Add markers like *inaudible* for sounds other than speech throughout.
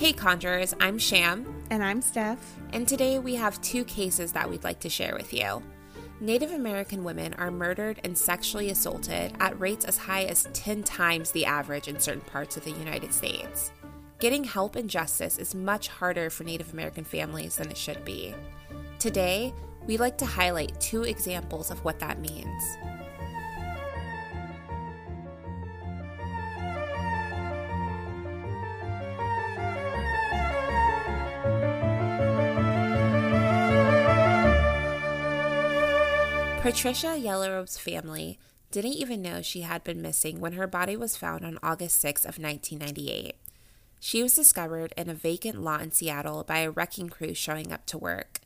Hey Conjurers, I'm Sham. And I'm Steph. And today we have two cases that we'd like to share with you. Native American women are murdered and sexually assaulted at rates as high as 10 times the average in certain parts of the United States. Getting help and justice is much harder for Native American families than it should be. Today, we'd like to highlight two examples of what that means. Patricia Yellowrobe's family didn't even know she had been missing when her body was found on August 6 of 1998. She was discovered in a vacant lot in Seattle by a wrecking crew showing up to work.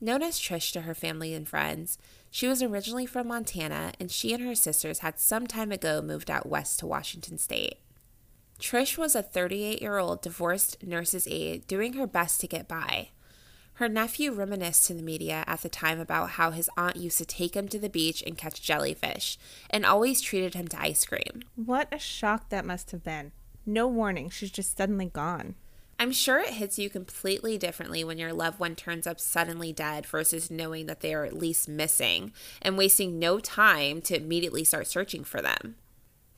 Known as Trish to her family and friends, she was originally from Montana and she and her sisters had some time ago moved out west to Washington state. Trish was a 38 year old divorced nurse's aide doing her best to get by. Her nephew reminisced to the media at the time about how his aunt used to take him to the beach and catch jellyfish and always treated him to ice cream. What a shock that must have been. No warning, she's just suddenly gone. I'm sure it hits you completely differently when your loved one turns up suddenly dead versus knowing that they are at least missing and wasting no time to immediately start searching for them.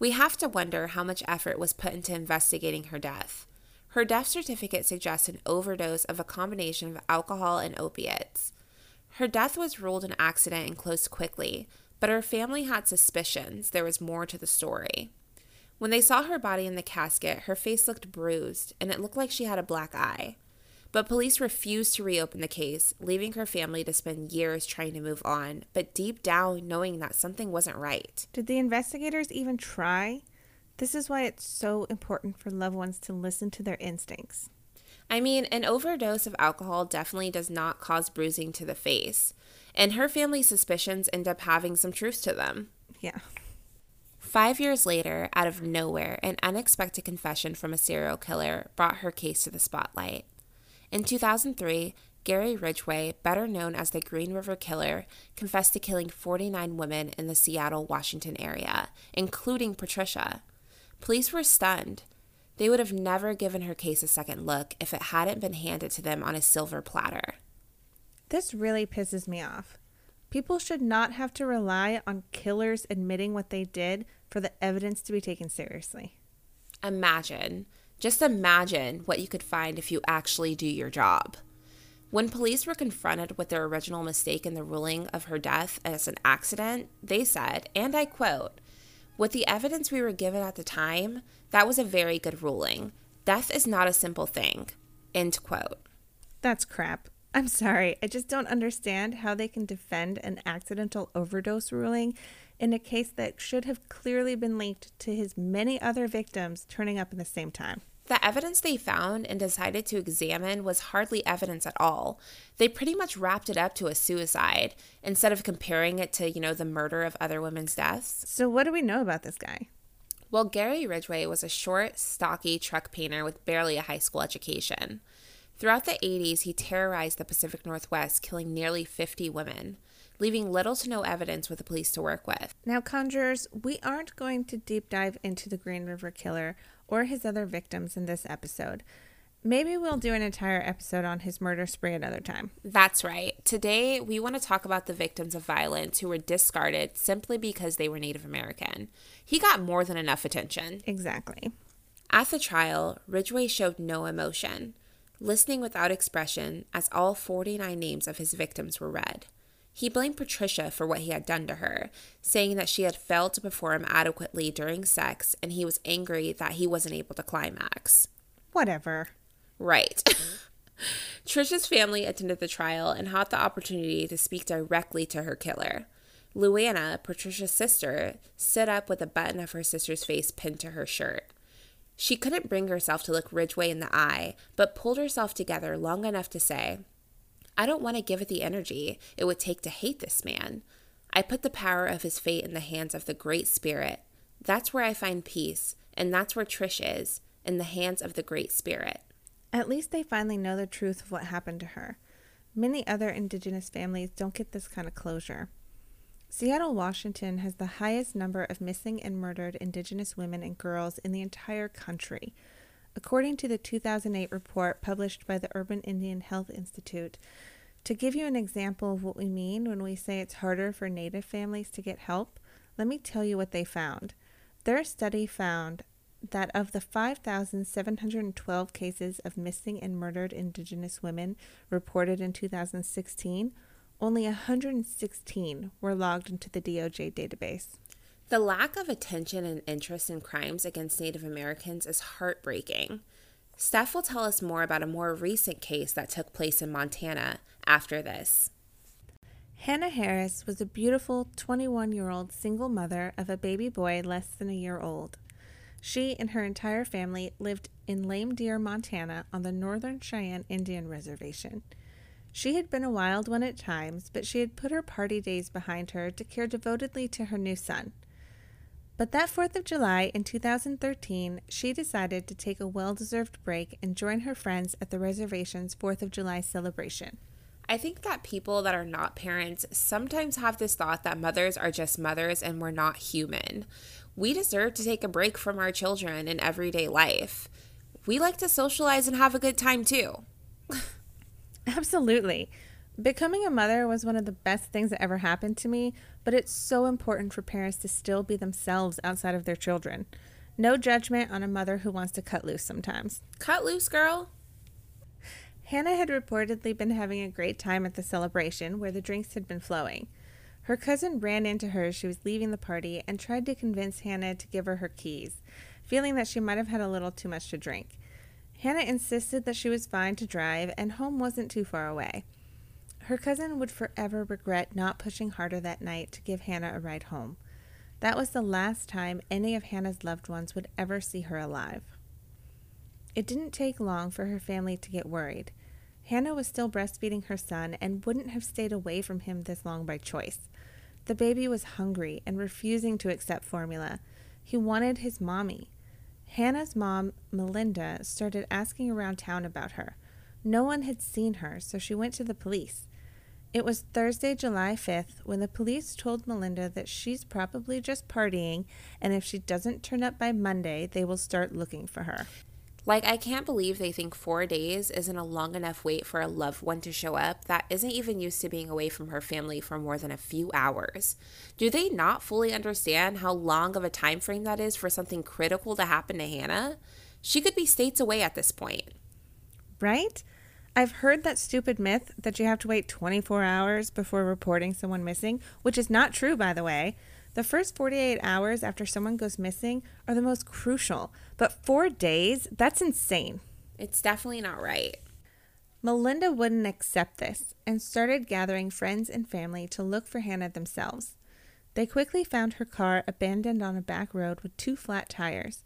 We have to wonder how much effort was put into investigating her death. Her death certificate suggests an overdose of a combination of alcohol and opiates. Her death was ruled an accident and closed quickly, but her family had suspicions there was more to the story. When they saw her body in the casket, her face looked bruised and it looked like she had a black eye. But police refused to reopen the case, leaving her family to spend years trying to move on, but deep down knowing that something wasn't right. Did the investigators even try? This is why it's so important for loved ones to listen to their instincts. I mean, an overdose of alcohol definitely does not cause bruising to the face, and her family's suspicions end up having some truth to them. Yeah. Five years later, out of nowhere, an unexpected confession from a serial killer brought her case to the spotlight. In 2003, Gary Ridgway, better known as the Green River Killer, confessed to killing 49 women in the Seattle, Washington area, including Patricia. Police were stunned. They would have never given her case a second look if it hadn't been handed to them on a silver platter. This really pisses me off. People should not have to rely on killers admitting what they did for the evidence to be taken seriously. Imagine, just imagine what you could find if you actually do your job. When police were confronted with their original mistake in the ruling of her death as an accident, they said, and I quote, with the evidence we were given at the time, that was a very good ruling. Death is not a simple thing. End quote. That's crap. I'm sorry. I just don't understand how they can defend an accidental overdose ruling in a case that should have clearly been linked to his many other victims turning up at the same time. The evidence they found and decided to examine was hardly evidence at all. They pretty much wrapped it up to a suicide instead of comparing it to, you know, the murder of other women's deaths. So, what do we know about this guy? Well, Gary Ridgway was a short, stocky truck painter with barely a high school education. Throughout the 80s, he terrorized the Pacific Northwest, killing nearly 50 women, leaving little to no evidence with the police to work with. Now, conjurers, we aren't going to deep dive into the Green River Killer or his other victims in this episode. Maybe we'll do an entire episode on his murder spree another time. That's right. Today, we want to talk about the victims of violence who were discarded simply because they were Native American. He got more than enough attention. Exactly. At the trial, Ridgway showed no emotion, listening without expression as all 49 names of his victims were read. He blamed Patricia for what he had done to her, saying that she had failed to perform adequately during sex and he was angry that he wasn't able to climax. Whatever. Right. *laughs* Trisha's family attended the trial and had the opportunity to speak directly to her killer. Luana, Patricia's sister, stood up with a button of her sister's face pinned to her shirt. She couldn't bring herself to look Ridgway in the eye, but pulled herself together long enough to say, I don't want to give it the energy it would take to hate this man. I put the power of his fate in the hands of the Great Spirit. That's where I find peace, and that's where Trish is, in the hands of the Great Spirit. At least they finally know the truth of what happened to her. Many other Indigenous families don't get this kind of closure. Seattle, Washington has the highest number of missing and murdered Indigenous women and girls in the entire country. According to the 2008 report published by the Urban Indian Health Institute. To give you an example of what we mean when we say it's harder for Native families to get help, let me tell you what they found. Their study found that of the 5,712 cases of missing and murdered Indigenous women reported in 2016, only 116 were logged into the DOJ database. The lack of attention and interest in crimes against Native Americans is heartbreaking. Steph will tell us more about a more recent case that took place in Montana after this. Hanna Harris was a beautiful 21 year old single mother of a baby boy less than a year old. She and her entire family lived in Lame Deer, Montana, on the Northern Cheyenne Indian Reservation. She had been a wild one at times, but she had put her party days behind her to care devotedly to her new son. But that 4th of July in 2013, she decided to take a well deserved break and join her friends at the reservation's 4th of July celebration. I think that people that are not parents sometimes have this thought that mothers are just mothers and we're not human. We deserve to take a break from our children in everyday life. We like to socialize and have a good time too. *laughs* Absolutely. Becoming a mother was one of the best things that ever happened to me, but it's so important for parents to still be themselves outside of their children. No judgment on a mother who wants to cut loose sometimes. Cut loose, girl. Hanna had reportedly been having a great time at the celebration where the drinks had been flowing. Her cousin ran into her as she was leaving the party and tried to convince Hanna to give her her keys, feeling that she might have had a little too much to drink. Hanna insisted that she was fine to drive and home wasn't too far away. Her cousin would forever regret not pushing harder that night to give Hanna a ride home. That was the last time any of Hanna's loved ones would ever see her alive. It didn't take long for her family to get worried. Hanna was still breastfeeding her son and wouldn't have stayed away from him this long by choice. The baby was hungry and refusing to accept formula. He wanted his mommy. Hanna's mom, Melinda, started asking around town about her. No one had seen her, so she went to the police. It was Thursday, July 5th, when the police told Melinda that she's probably just partying, and if she doesn't turn up by Monday, they will start looking for her. Like, I can't believe they think four days isn't a long enough wait for a loved one to show up that isn't even used to being away from her family for more than a few hours. Do they not fully understand how long of a time frame that is for something critical to happen to Hanna? She could be states away at this point. Right? I've heard that stupid myth that you have to wait 24 hours before reporting someone missing, which is not true, by the way. The first 48 hours after someone goes missing are the most crucial, but four days? That's insane. It's definitely not right. Melinda wouldn't accept this and started gathering friends and family to look for Hanna themselves. They quickly found her car abandoned on a back road with two flat tires.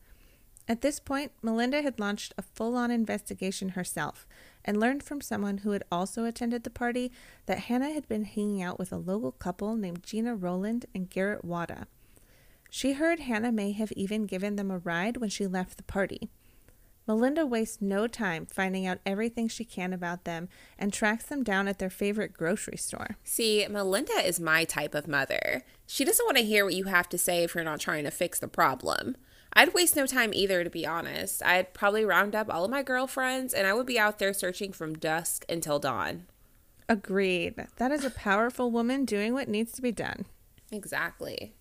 At this point, Melinda had launched a full on investigation herself and learned from someone who had also attended the party that Hanna had been hanging out with a local couple named Gina Rowland and Garrett Wada. She heard Hanna may have even given them a ride when she left the party. Melinda wastes no time finding out everything she can about them and tracks them down at their favorite grocery store. See, Melinda is my type of mother. She doesn't want to hear what you have to say if you're not trying to fix the problem. I'd waste no time either, to be honest. I'd probably round up all of my girlfriends and I would be out there searching from dusk until dawn. Agreed. That is a powerful woman doing what needs to be done. Exactly.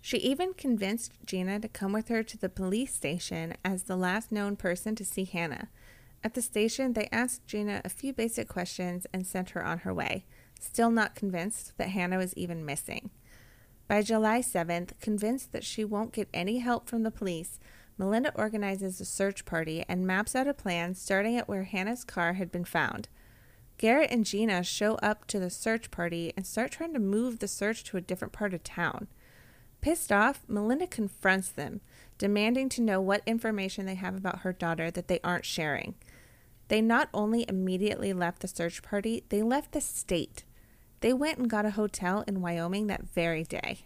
She even convinced Gina to come with her to the police station as the last known person to see Hanna. At the station, they asked Gina a few basic questions and sent her on her way, still not convinced that Hanna was even missing. By July 7th, convinced that she won't get any help from the police, Melinda organizes a search party and maps out a plan starting at where Hanna's car had been found. Garrett and Gina show up to the search party and start trying to move the search to a different part of town. Pissed off, Melinda confronts them, demanding to know what information they have about her daughter that they aren't sharing. They not only immediately left the search party, they left the state. They went and got a hotel in Wyoming that very day.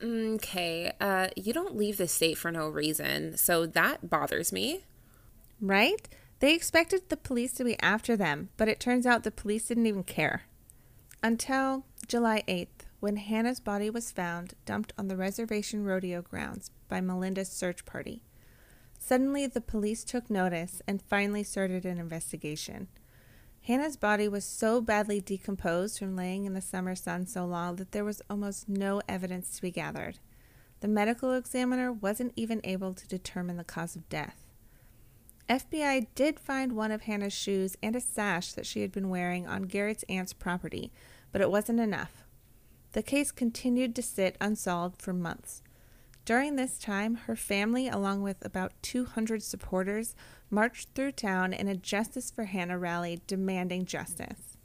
Okay, uh, you don't leave the state for no reason, so that bothers me. Right? They expected the police to be after them, but it turns out the police didn't even care. Until July 8th, when Hanna's body was found dumped on the reservation rodeo grounds by Melinda's search party. Suddenly, the police took notice and finally started an investigation. Hanna's body was so badly decomposed from laying in the summer sun so long that there was almost no evidence to be gathered. The medical examiner wasn't even able to determine the cause of death. FBI did find one of Hanna's shoes and a sash that she had been wearing on Garrett's aunt's property, but it wasn't enough. The case continued to sit unsolved for months. During this time, her family, along with about 200 supporters, marched through town in a Justice for Hanna rally demanding justice.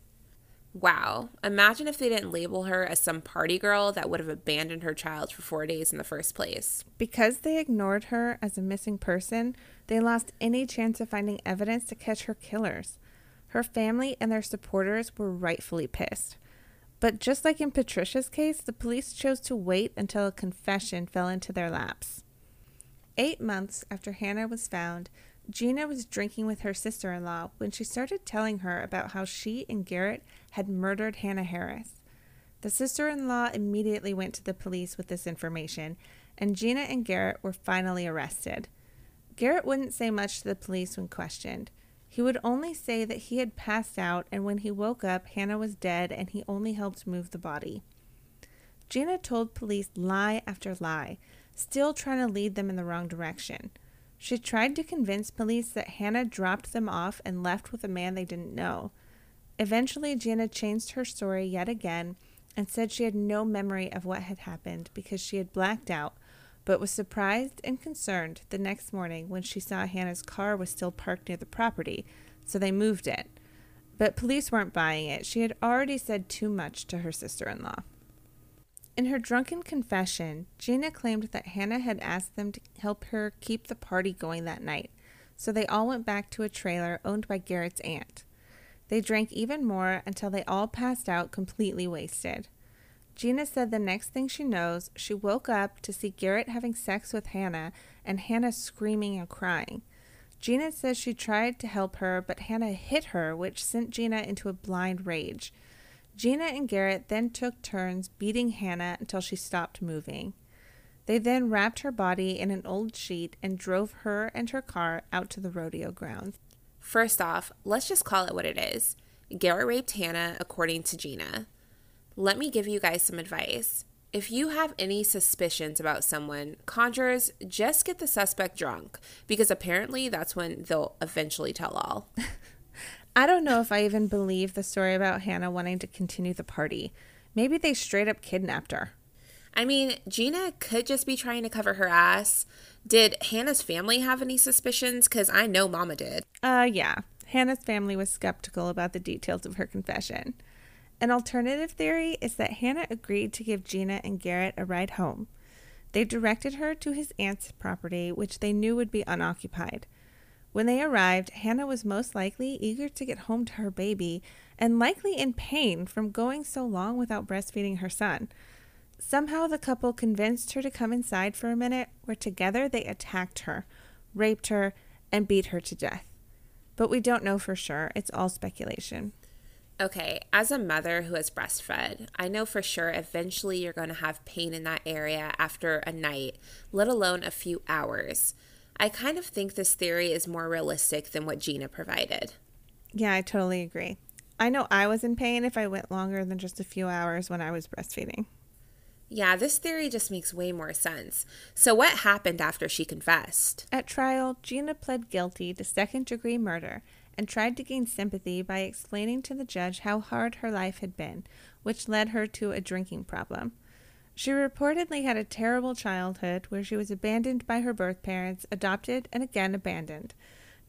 Wow. Imagine if they didn't label her as some party girl that would have abandoned her child for four days in the first place. Because they ignored her as a missing person, they lost any chance of finding evidence to catch her killers. Her family and their supporters were rightfully pissed. But just like in Patricia's case, the police chose to wait until a confession fell into their laps. Eight months after Hanna was found, Gina was drinking with her sister in law when she started telling her about how she and Garrett had murdered Hanna Harris. The sister in law immediately went to the police with this information, and Gina and Garrett were finally arrested. Garrett wouldn't say much to the police when questioned. He would only say that he had passed out, and when he woke up, Hanna was dead and he only helped move the body. Gina told police lie after lie, still trying to lead them in the wrong direction. She tried to convince police that Hanna dropped them off and left with a man they didn't know. Eventually, Gina changed her story yet again and said she had no memory of what had happened because she had blacked out, but was surprised and concerned the next morning when she saw Hanna's car was still parked near the property, so they moved it. But police weren't buying it. She had already said too much to her sister in law. In her drunken confession, Gina claimed that Hanna had asked them to help her keep the party going that night, so they all went back to a trailer owned by Garrett's aunt. They drank even more until they all passed out completely wasted. Gina said the next thing she knows, she woke up to see Garrett having sex with Hanna and Hanna screaming and crying. Gina says she tried to help her, but Hanna hit her, which sent Gina into a blind rage. Gina and Garrett then took turns beating Hanna until she stopped moving. They then wrapped her body in an old sheet and drove her and her car out to the rodeo grounds. First off, let's just call it what it is. Garrett raped Hanna, according to Gina. Let me give you guys some advice. If you have any suspicions about someone, conjurers, just get the suspect drunk because apparently that's when they'll eventually tell all. *laughs* I don't know if I even believe the story about Hanna wanting to continue the party. Maybe they straight up kidnapped her. I mean, Gina could just be trying to cover her ass. Did Hanna's family have any suspicions? Because I know Mama did. Uh, yeah. Hanna's family was skeptical about the details of her confession. An alternative theory is that Hanna agreed to give Gina and Garrett a ride home. They directed her to his aunt's property, which they knew would be unoccupied. When they arrived, Hanna was most likely eager to get home to her baby and likely in pain from going so long without breastfeeding her son. Somehow the couple convinced her to come inside for a minute, where together they attacked her, raped her, and beat her to death. But we don't know for sure. It's all speculation. Okay, as a mother who has breastfed, I know for sure eventually you're going to have pain in that area after a night, let alone a few hours. I kind of think this theory is more realistic than what Gina provided. Yeah, I totally agree. I know I was in pain if I went longer than just a few hours when I was breastfeeding. Yeah, this theory just makes way more sense. So, what happened after she confessed? At trial, Gina pled guilty to second degree murder and tried to gain sympathy by explaining to the judge how hard her life had been, which led her to a drinking problem. She reportedly had a terrible childhood where she was abandoned by her birth parents, adopted, and again abandoned.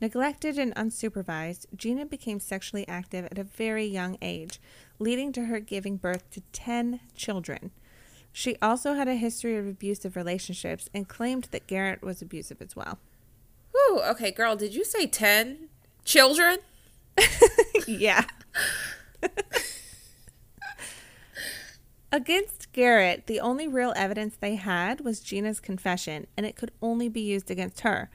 Neglected and unsupervised, Gina became sexually active at a very young age, leading to her giving birth to 10 children. She also had a history of abusive relationships and claimed that Garrett was abusive as well. Whew, okay, girl, did you say 10 children? *laughs* yeah. Against Garrett, the only real evidence they had was Gina's confession, and it could only be used against her.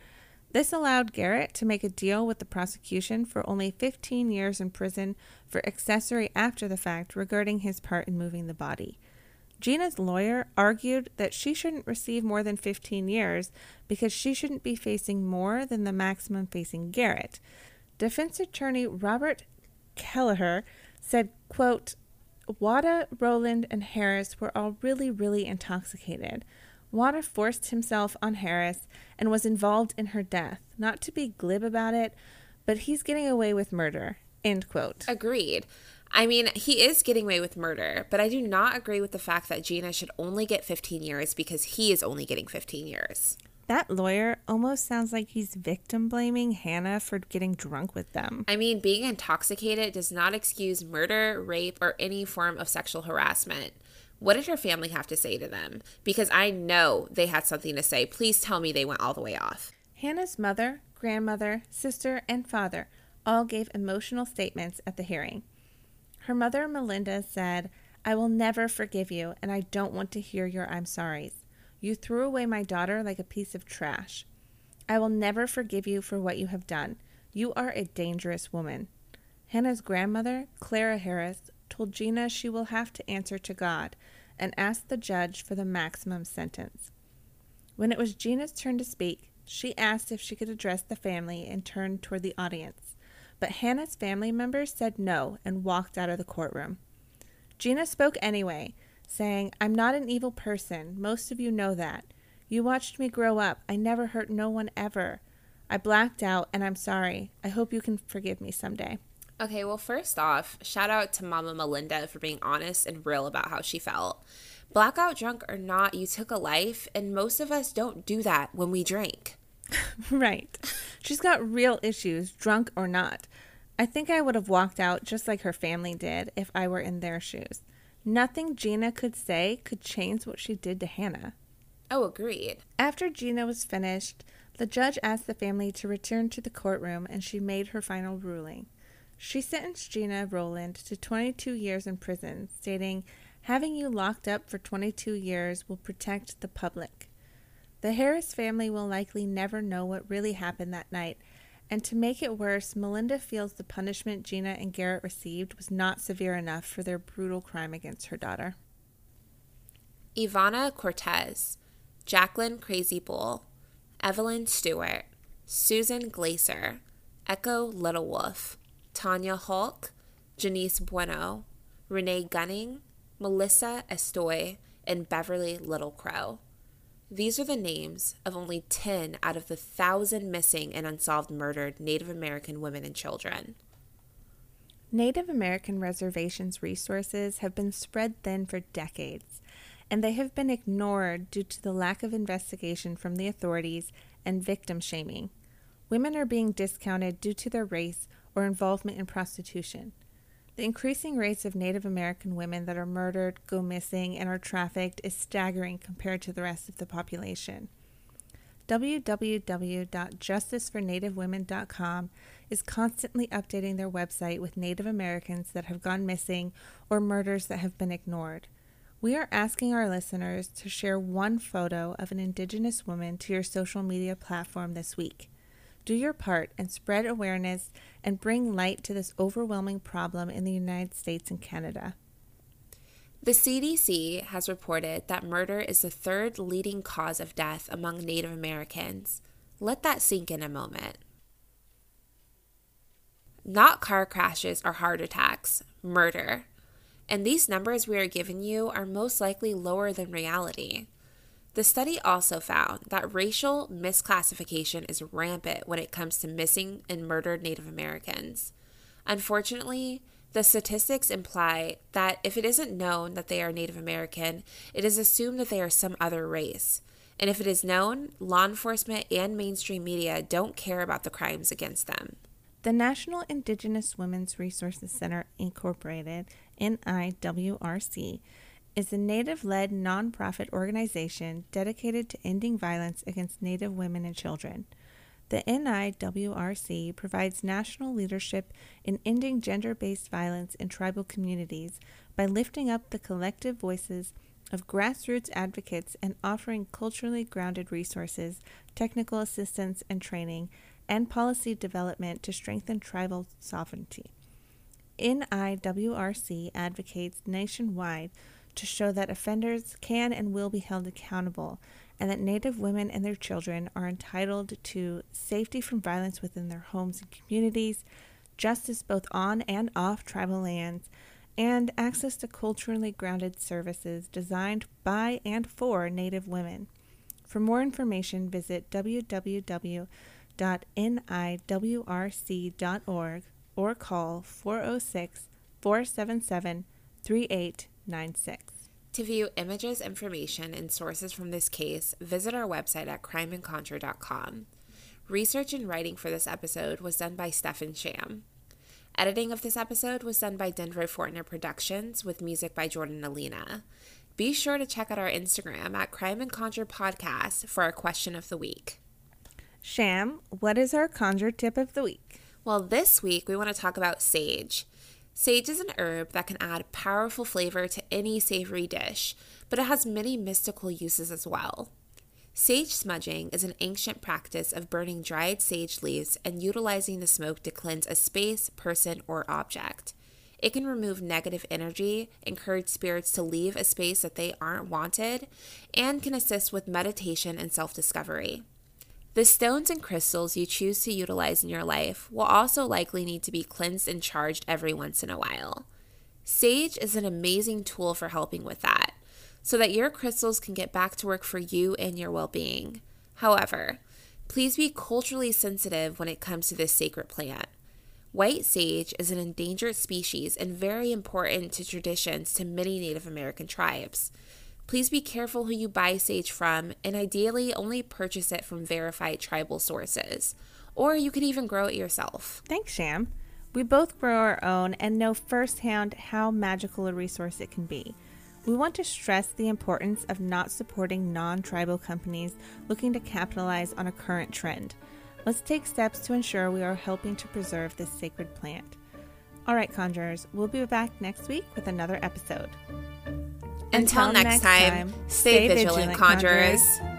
This allowed Garrett to make a deal with the prosecution for only 15 years in prison for accessory after the fact regarding his part in moving the body. Gina's lawyer argued that she shouldn't receive more than 15 years because she shouldn't be facing more than the maximum facing Garrett. Defense attorney Robert Kelleher said, quote, Wada, Rowland, and Harris were all really, really intoxicated. Wada forced himself on Harris and was involved in her death. Not to be glib about it, but he's getting away with murder. End quote. Agreed. I mean, he is getting away with murder, but I do not agree with the fact that Gina should only get 15 years because he is only getting 15 years. That lawyer almost sounds like he's victim blaming Hanna for getting drunk with them. I mean, being intoxicated does not excuse murder, rape, or any form of sexual harassment. What did her family have to say to them? Because I know they had something to say. Please tell me they went all the way off. Hanna's mother, grandmother, sister, and father all gave emotional statements at the hearing. Her mother, Melinda, said, I will never forgive you, and I don't want to hear your I'm sorries. You threw away my daughter like a piece of trash. I will never forgive you for what you have done. You are a dangerous woman. Hanna's grandmother, Clara Harris, told Gina she will have to answer to God and asked the judge for the maximum sentence. When it was Gina's turn to speak, she asked if she could address the family and turned toward the audience. But Hanna's family members said no and walked out of the courtroom. Gina spoke anyway, saying, I'm not an evil person. Most of you know that. You watched me grow up. I never hurt no one ever. I blacked out and I'm sorry. I hope you can forgive me someday. Okay, well, first off, shout out to Mama Melinda for being honest and real about how she felt. Blackout drunk or not, you took a life, and most of us don't do that when we drink. *laughs* right. She's got real issues, drunk or not. I think I would have walked out just like her family did if I were in their shoes. Nothing Gina could say could change what she did to Hanna. Oh, agreed. After Gina was finished, the judge asked the family to return to the courtroom and she made her final ruling. She sentenced Gina Rowland to 22 years in prison, stating, Having you locked up for 22 years will protect the public. The Harris family will likely never know what really happened that night, and to make it worse, Melinda feels the punishment Gina and Garrett received was not severe enough for their brutal crime against her daughter. Ivana Cortez, Jacqueline Crazy Bull, Evelyn Stewart, Susan Glaser, Echo Little Wolf, Tanya Hulk, Janice Bueno, Renee Gunning, Melissa Estoy, and Beverly Little Crow. These are the names of only 10 out of the thousand missing and unsolved murdered Native American women and children. Native American reservations resources have been spread thin for decades, and they have been ignored due to the lack of investigation from the authorities and victim shaming. Women are being discounted due to their race or involvement in prostitution. The increasing rates of Native American women that are murdered, go missing, and are trafficked is staggering compared to the rest of the population. www.justicefornativewomen.com is constantly updating their website with Native Americans that have gone missing or murders that have been ignored. We are asking our listeners to share one photo of an Indigenous woman to your social media platform this week. Do your part and spread awareness and bring light to this overwhelming problem in the United States and Canada. The CDC has reported that murder is the third leading cause of death among Native Americans. Let that sink in a moment. Not car crashes or heart attacks, murder. And these numbers we are giving you are most likely lower than reality. The study also found that racial misclassification is rampant when it comes to missing and murdered Native Americans. Unfortunately, the statistics imply that if it isn't known that they are Native American, it is assumed that they are some other race. And if it is known, law enforcement and mainstream media don't care about the crimes against them. The National Indigenous Women's Resources Center, Incorporated, NIWRC, is a Native led nonprofit organization dedicated to ending violence against Native women and children. The NIWRC provides national leadership in ending gender based violence in tribal communities by lifting up the collective voices of grassroots advocates and offering culturally grounded resources, technical assistance and training, and policy development to strengthen tribal sovereignty. NIWRC advocates nationwide to show that offenders can and will be held accountable, and that Native women and their children are entitled to safety from violence within their homes and communities, justice both on and off tribal lands, and access to culturally grounded services designed by and for Native women. For more information, visit www.niwrc.org or call 406 477 3896. To view images, information, and sources from this case, visit our website at crimeandconjure.com. Research and writing for this episode was done by Steph and Sham. Editing of this episode was done by Denver Fortner Productions with music by Jordan Alina. Be sure to check out our Instagram at Crime and Conjure Podcast for our question of the week. Sham, what is our conjure tip of the week? Well, this week we want to talk about sage. Sage is an herb that can add powerful flavor to any savory dish, but it has many mystical uses as well. Sage smudging is an ancient practice of burning dried sage leaves and utilizing the smoke to cleanse a space, person, or object. It can remove negative energy, encourage spirits to leave a space that they aren't wanted, and can assist with meditation and self discovery. The stones and crystals you choose to utilize in your life will also likely need to be cleansed and charged every once in a while. Sage is an amazing tool for helping with that, so that your crystals can get back to work for you and your well being. However, please be culturally sensitive when it comes to this sacred plant. White sage is an endangered species and very important to traditions to many Native American tribes. Please be careful who you buy sage from and ideally only purchase it from verified tribal sources. Or you can even grow it yourself. Thanks, Sham. We both grow our own and know firsthand how magical a resource it can be. We want to stress the importance of not supporting non tribal companies looking to capitalize on a current trend. Let's take steps to ensure we are helping to preserve this sacred plant. All right, conjurers, we'll be back next week with another episode. Until, Until next, next, time, stay, stay vigilant, vigilant conjurers. conjurers.